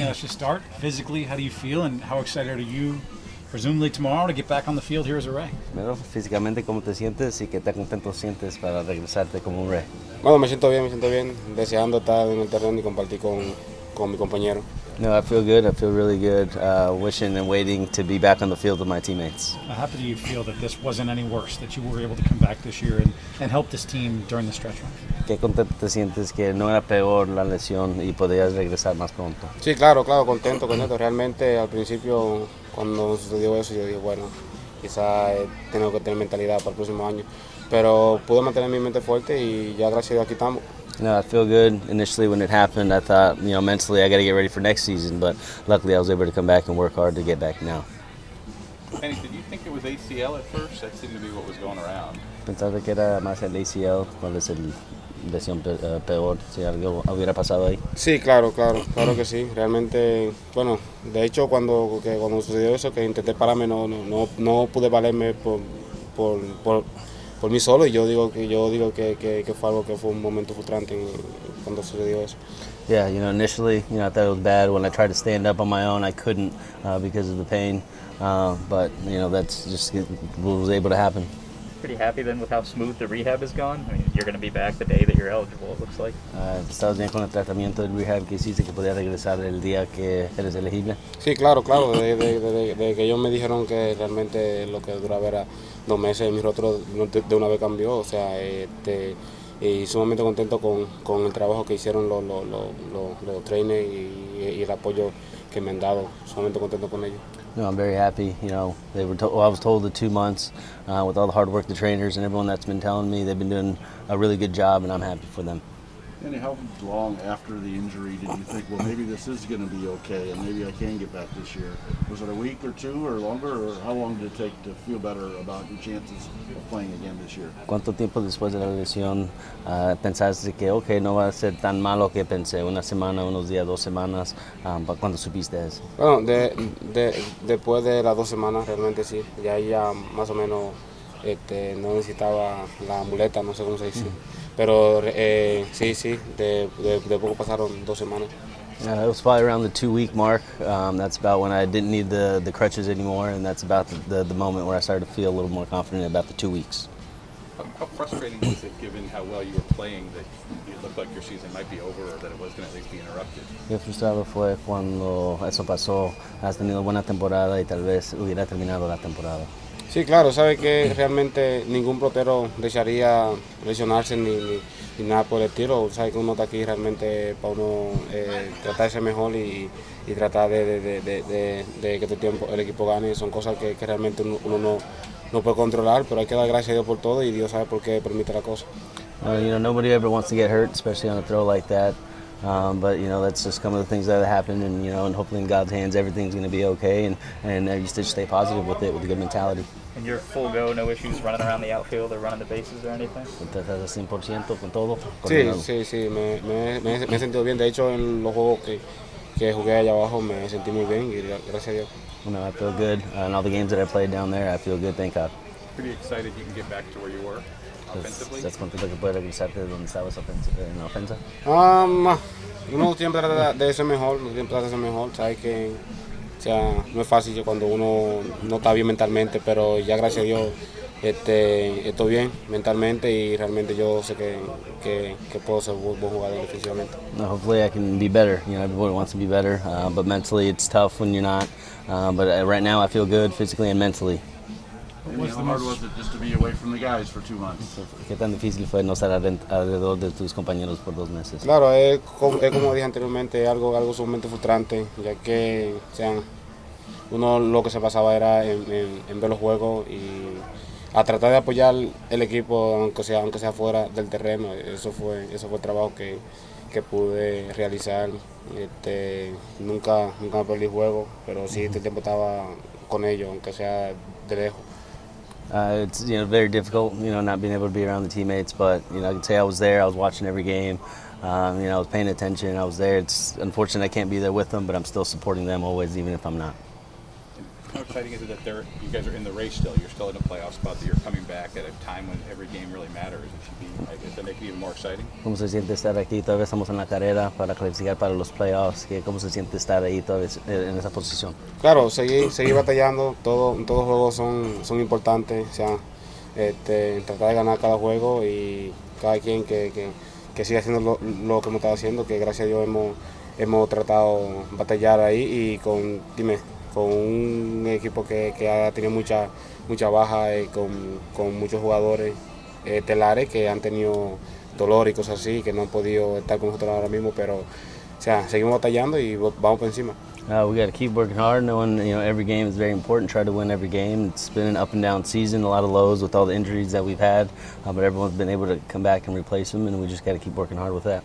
training. Let's just start. Physically, how do you feel, and how excited are you, presumably tomorrow, to get back on the field here as a Ray? Primero, físicamente, ¿cómo te sientes y qué tan contento sientes para regresarte como un Ray? Bueno, me siento bien, me siento bien, deseando estar en el terreno y compartir con, con mi compañero. No, I feel good. I feel really good. Uh, wishing and waiting to be back on the field with my teammates. How do you feel that this wasn't any worse, that you were able to come back this year and, and help this team during the stretch run? ¿Qué contento te sientes que no era peor la lesión y podías regresar más pronto? Sí, claro, claro, contento, contento. Realmente al principio cuando sucedió eso yo dije, bueno, quizá tengo que tener mentalidad para el próximo año. Pero pude mantener mi mente fuerte y ya gracias a Dios aquí estamos. No, I feel good. Initially, when it happened, I thought, you know, mentally, I got to get ready for next season. But luckily, I was able to come back and work hard to get back now. Penny, did you think it was ACL at first? That seemed to be what was going around. Pensaba que era más el ACL, cuál es el lesión eh, peor, si algo hubiera pasado ahí. Sí, claro, claro, claro que sí. Realmente, bueno, de hecho cuando, que cuando sucedió eso, que intenté pararme, no, no, no, no pude valerme por, por, por, por mí solo y yo digo que yo digo que, que, que fue algo que fue un momento frustrante cuando sucedió eso. Yeah, you know, initially, you know, I thought it was bad. When I tried to stand up on my own, I couldn't uh, because of the pain. Uh, but you know, that's just what was able to happen. Pretty happy then with how smooth the rehab has gone. I mean, you're going to be back the day that you're eligible. It looks like. Uh, ¿Estabas bien con el tratamiento del rehab que hiciste que podías regresar el día que eres elegible? Sí, claro, claro, de, de- de- de que ellos me dijeron que realmente lo que duraba era dos meses, mi rostro de, de una vez cambió, o sea, este, y sumamente contento con, con el trabajo que hicieron los, los, los, los- los trainers y, y el apoyo que me han dado, sumamente contento con ellos. No, I'm very happy. You know, they were. To- well, I was told the two months uh, with all the hard work the trainers and everyone that's been telling me they've been doing a really good job, and I'm happy for them. And how long after the injury did you think, well, maybe this is going to be okay and maybe I can get back this year? Was it a week or two or longer, or how long did it take to feel better about your chances of playing again this year? ¿Cuánto tiempo después de la lesión uh, pensaste que, ok, no va a ser tan malo que pensé? ¿Una semana, unos días, dos semanas? Um, pa- ¿Cuándo supiste eso? Bueno, de, de- después de las dos semanas realmente sí, ya ahí ya más o menos este, no necesitaba la muleta, no sé cómo se dice, pero eh, sí, sí, de, de, de poco pasaron dos semanas. Uh, it was probably around the two-week mark. Um, that's about when I didn't need the, the crutches anymore, and that's about the, the, the moment where I started to feel a little more confident about the two weeks. How, how frustrating was it, given how well you were playing, that it looked like your season might be over, or that it was going to at least be interrupted? Qué frustrado fue cuando eso pasó. Has tenido buena temporada y tal vez hubiera terminado la temporada. Sí, claro, sabe que realmente ningún pelotero desearía lesionarse ni, ni, ni nada por el estilo. Sabe que uno está aquí realmente para uno eh, tratar de ser mejor y, y tratar de, de- de- de- que el, tiempo, el equipo gane. Son cosas que, que realmente uno, uno no, no puede controlar, pero hay que dar gracias a Dios por todo y Dios sabe por qué permite la cosa. Uh, you know, nobody ever wants to get hurt, especially on a throw like that. Um, but you know, that's just some of the things that happen, and you know, and hopefully in God's hands, everything's going to be okay, and and uh, you just stay positive with it with a good mentality. And you're full go, no issues running around the outfield or running the bases or anything. Estás al 100% con todo. Sí, sí, sí, me, me- me- me he sentido bien. De hecho, en los juegos que, que jugué allá abajo me sentí muy bien y gracias a Dios. You know, I feel good. Uh, in all the games that I played down there, I feel good. Thank God. Pretty excited you can get back to where you were offensively. ¿Estás contento que puedes regresarte de donde estabas en la ofensa? Um, uno siempre trata de ser mejor, uno siempre trata de ser mejor, sabes que o sea, no es fácil cuando uno no está bien mentalmente, pero ya gracias a Dios este, estoy bien mentalmente y realmente yo sé que, que, que puedo ser un buen jugador defensivamente. No, hopefully, I can be better. You know, everyone wants to be better, uh, but mentally, it's tough when you're not. Uh, but uh, right now, I feel good physically and mentally. ¿Qué tan difícil fue no estar alre- alrededor de tus compañeros por dos meses? Claro, es como, es como dije anteriormente, algo, algo sumamente frustrante, ya que o sea, uno lo que se pasaba era en, en- en ver los juegos y a tratar de apoyar el equipo, aunque sea, aunque sea fuera del terreno. Eso fue, eso fue el trabajo que, que pude realizar. Este, nunca, nunca me perdí juego, pero sí el tiempo estaba con ellos, aunque sea de lejos. Uh, it's you know very difficult, you know, not being able to be around the teammates. But you know, I can say I was there. I was watching every game. Um, you know, I was paying attention. I was there. It's unfortunate I can't be there with them, but I'm still supporting them always, even if I'm not. How exciting is it that they're, you guys are in the race still? You're still in a playoff spot. That you're coming back at a time when every game really matters. It should be. I guess that make it even more exciting. ¿Cómo se siente estar aquí? Todavía estamos en la carrera para clasificar para los playoffs. ¿Qué- ¿Cómo se siente estar ahí todavía en esa posición? Claro, seguir, seguir batallando, todo, todos los juegos son, son importantes, o sea, este, tratar de ganar cada juego y cada quien que, que, que siga haciendo lo, lo que hemos estado haciendo, que gracias a Dios hemos, hemos tratado de batallar ahí y con, dime, con un equipo que, que ha tenido mucha, mucha baja, y con, con muchos jugadores eh, telares que han tenido dolor y cosas así, que no han podido estar con nosotros ahora mismo, pero o sea, seguimos batallando y vamos por encima. Uh, we got to keep working hard, knowing you know every game is very important. Try to win every game. It's been an up and down season, a lot of lows with all the injuries that we've had, uh, but everyone's been able to come back and replace them, and we just got to keep working hard with that.